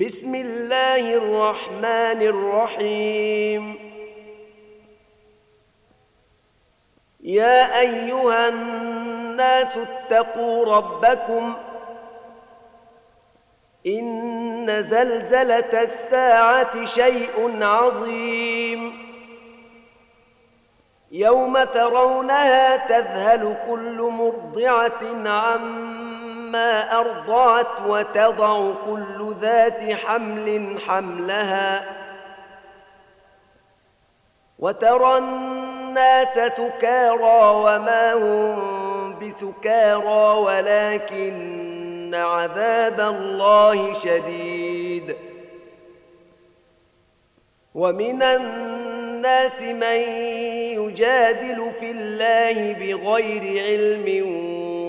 بسم الله الرحمن الرحيم. يا أيها الناس اتقوا ربكم. إن زلزلة الساعة شيء عظيم. يوم ترونها تذهل كل مرضعة عما ارضعت وتضع كل ذات حمل حملها وترى الناس سكارى وما هم بسكارى ولكن عذاب الله شديد ومن الناس من يجادل في الله بغير علم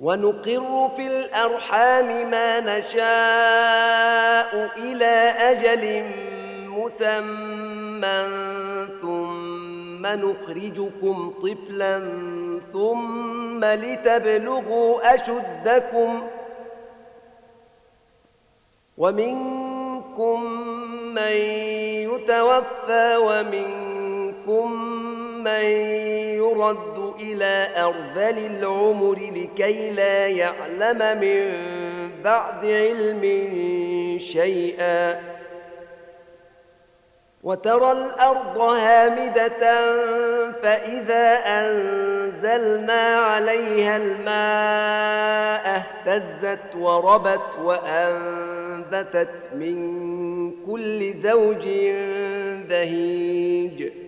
ونقر في الأرحام ما نشاء إلى أجل مسمى ثم نخرجكم طفلا ثم لتبلغوا أشدكم ومنكم من يتوفى ومنكم من يرد إلى أرذل العمر لكي لا يعلم من بعد علم شيئا. وترى الأرض هامدة فإذا أنزلنا عليها الماء اهتزت وربت وأنبتت من كل زوج بهيج.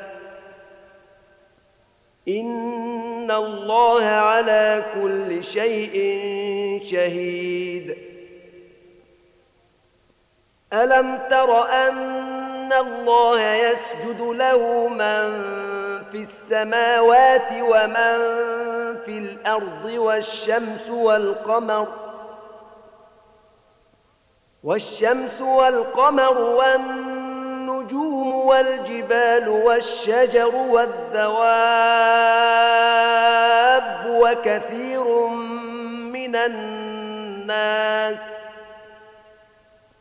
ان الله على كل شيء شهيد. الم تر ان الله يسجد له من في السماوات ومن في الأرض والشمس والقمر والشمس والقمر والنجم النجوم والجبال والشجر والدواب وكثير من الناس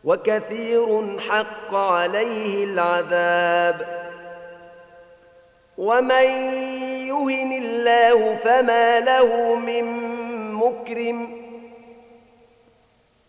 وكثير حق عليه العذاب. ومن يهن الله فما له من مكرم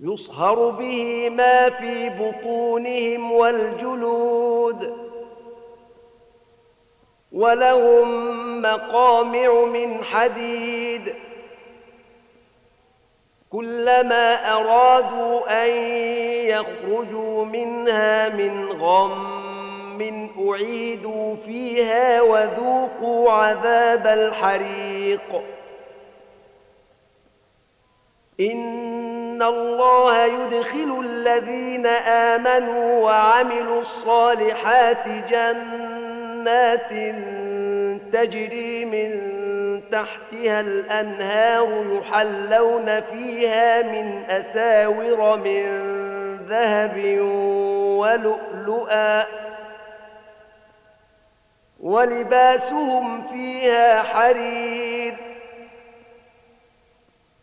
يصهر به ما في بطونهم والجلود ولهم مقامع من حديد. كلما أرادوا أن يخرجوا منها من غم أعيدوا فيها وذوقوا عذاب الحريق. ان الله يدخل الذين امنوا وعملوا الصالحات جنات تجري من تحتها الانهار يحلون فيها من اساور من ذهب ولؤلؤا ولباسهم فيها حرير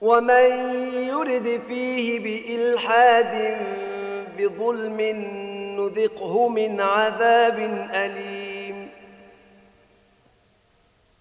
ومن يرد فيه بإلحاد بظلم نذقه من عذاب أليم.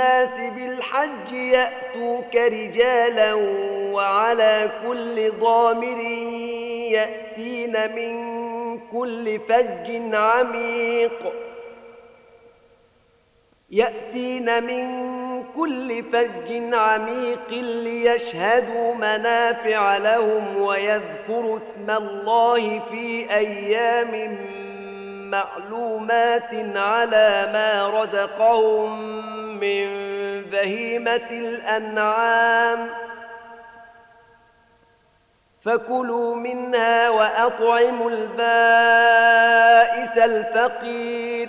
الناس بالحج يأتوك رجالا وعلى كل ضامر يأتين من كل فج عميق. يأتين من كل فج عميق ليشهدوا منافع لهم ويذكروا اسم الله في أيام معلومات على ما رزقهم من بهيمة الأنعام فكلوا منها وأطعموا البائس الفقير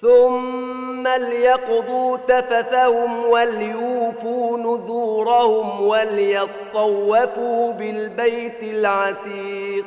ثم ليقضوا تفثهم وليوفوا نذورهم وليطوفوا بالبيت العتيق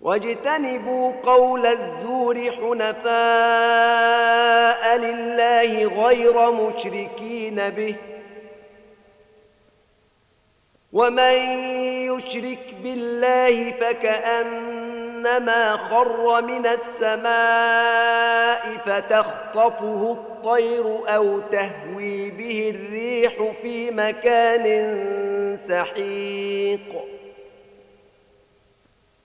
واجتنبوا قول الزور حنفاء لله غير مشركين به. ومن يشرك بالله فكأنما خر من السماء فتخطفه الطير أو تهوي به الريح في مكان سحيق.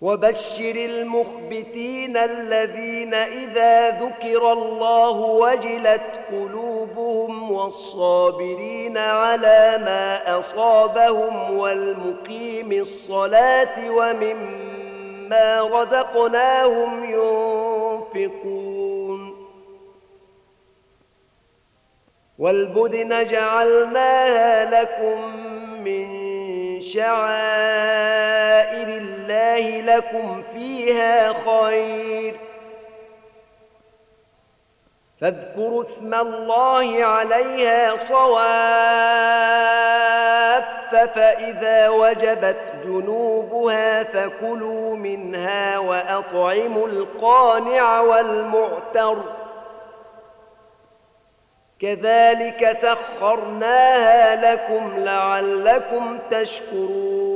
وبشر المخبتين الذين إذا ذكر الله وجلت قلوبهم والصابرين على ما أصابهم والمقيم الصلاة ومما رزقناهم ينفقون والبدن جعلناها لكم من شعائر الله لكم فيها خير. فاذكروا اسم الله عليها صواف فإذا وجبت جنوبها فكلوا منها وأطعموا القانع والمعتر. كذلك سخرناها لكم لعلكم تشكرون.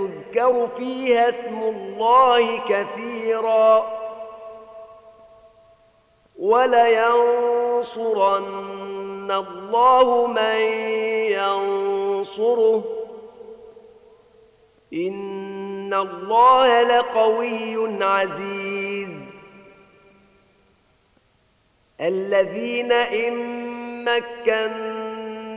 يذكر فيها اسم الله كثيراً ولينصرن الله من ينصره. إن الله لقوي عزيز. الذين إن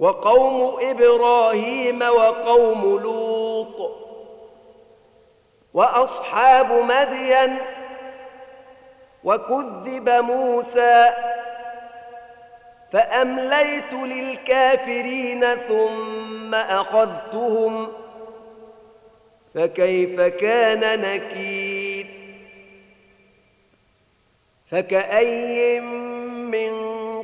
وقوم إبراهيم وقوم لوط وأصحاب مدين وكذب موسى فأمليت للكافرين ثم أخذتهم فكيف كان نكير فكأي من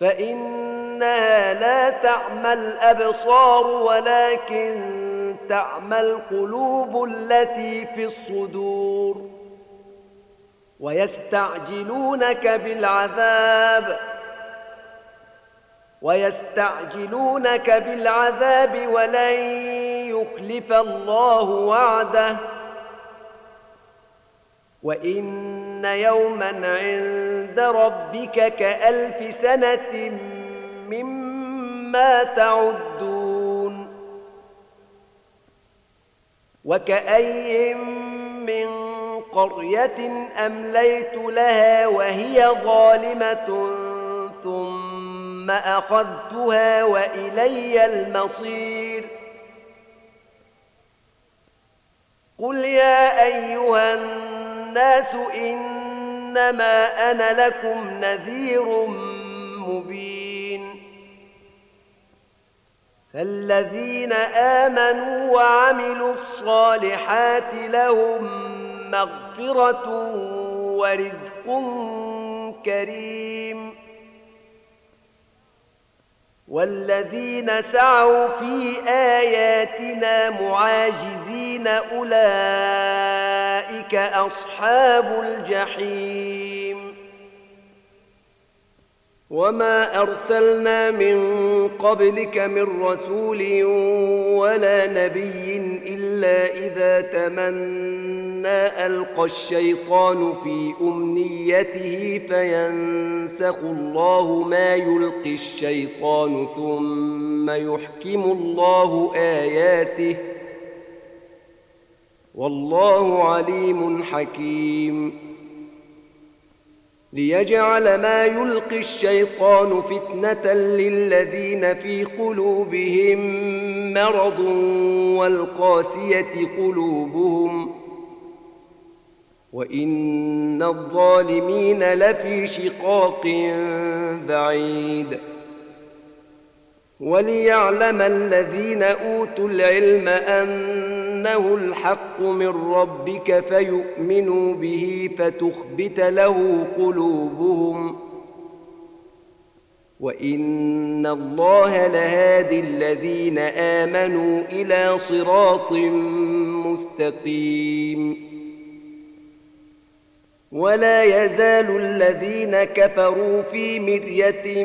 فإنها لا تعمى الأبصار ولكن تعمى القلوب التي في الصدور ويستعجلونك بالعذاب ويستعجلونك بالعذاب ولن يخلف الله وعده وإن يوما عند ربك كألف سنة مما تعدون وكأي من قرية أمليت لها وهي ظالمة ثم أخذتها وإلي المصير قل يا أيها الناس إنما أنا لكم نذير مبين. فالذين آمنوا وعملوا الصالحات لهم مغفرة ورزق كريم. والذين سعوا في آياتنا معاجزين أولئك أصحاب الجحيم. وما أرسلنا من قبلك من رسول ولا نبي إلا إذا تمنى ألقى الشيطان في أمنيته فينسخ الله ما يلقي الشيطان ثم يحكم الله آياته والله عليم حكيم. ليجعل ما يلقي الشيطان فتنة للذين في قلوبهم مرض والقاسية قلوبهم. وإن الظالمين لفي شقاق بعيد. وليعلم الذين أوتوا العلم أن أنه الحق من ربك فيؤمنوا به فتخبت له قلوبهم. وإن الله لهادي الذين آمنوا إلى صراط مستقيم. ولا يزال الذين كفروا في مرية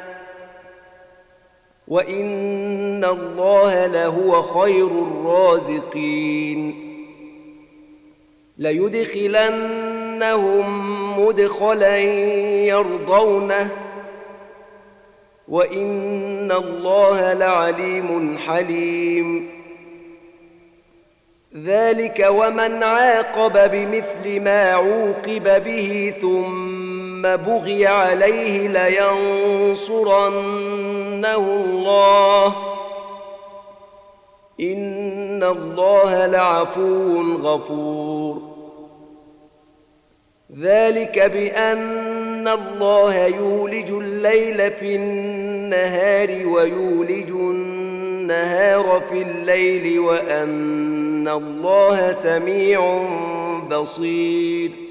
وان الله لهو خير الرازقين ليدخلنهم مدخلا يرضونه وان الله لعليم حليم ذلك ومن عاقب بمثل ما عوقب به ثم بغي عليه لينصرنه الله. إن الله لعفو غفور. ذلك بأن الله يولج الليل في النهار ويولج النهار في الليل وأن الله سميع بصير.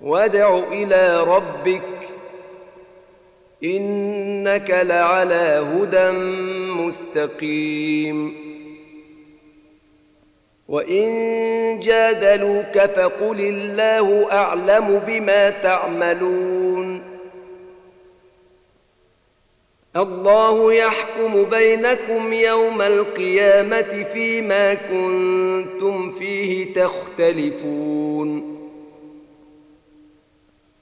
وادع إلى ربك إنك لعلى هدى مستقيم. وإن جادلوك فقل الله أعلم بما تعملون. الله يحكم بينكم يوم القيامة فيما كنتم فيه تختلفون.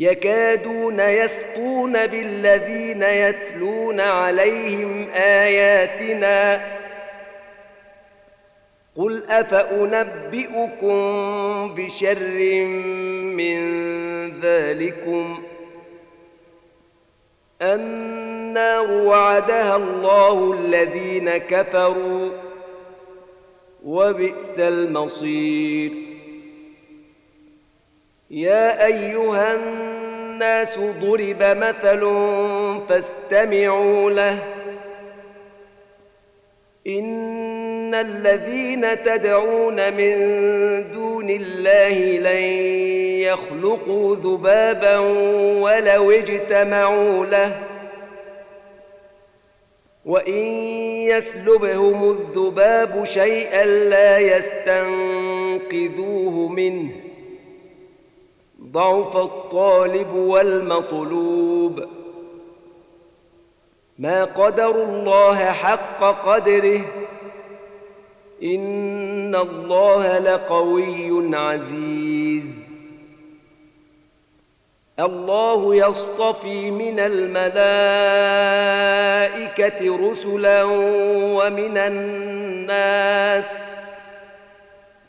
يكادون يسطون بالذين يتلون عليهم آياتنا قل أفأنبئكم بشر من ذلكم النار وعدها الله الذين كفروا وبئس المصير يا أيها الناس ضرب مثل فاستمعوا له. إن الذين تدعون من دون الله لن يخلقوا ذبابا ولو اجتمعوا له. وإن يسلبهم الذباب شيئا لا يستنقذوه منه. ضعف الطالب والمطلوب. ما قدروا الله حق قدره إن الله لقوي عزيز. الله يصطفي من الملائكة رسلا ومن الناس.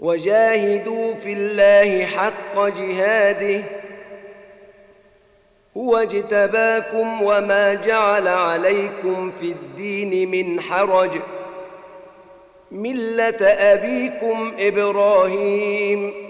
وجاهدوا في الله حق جهاده هو اجتباكم وما جعل عليكم في الدين من حرج ملة أبيكم إبراهيم.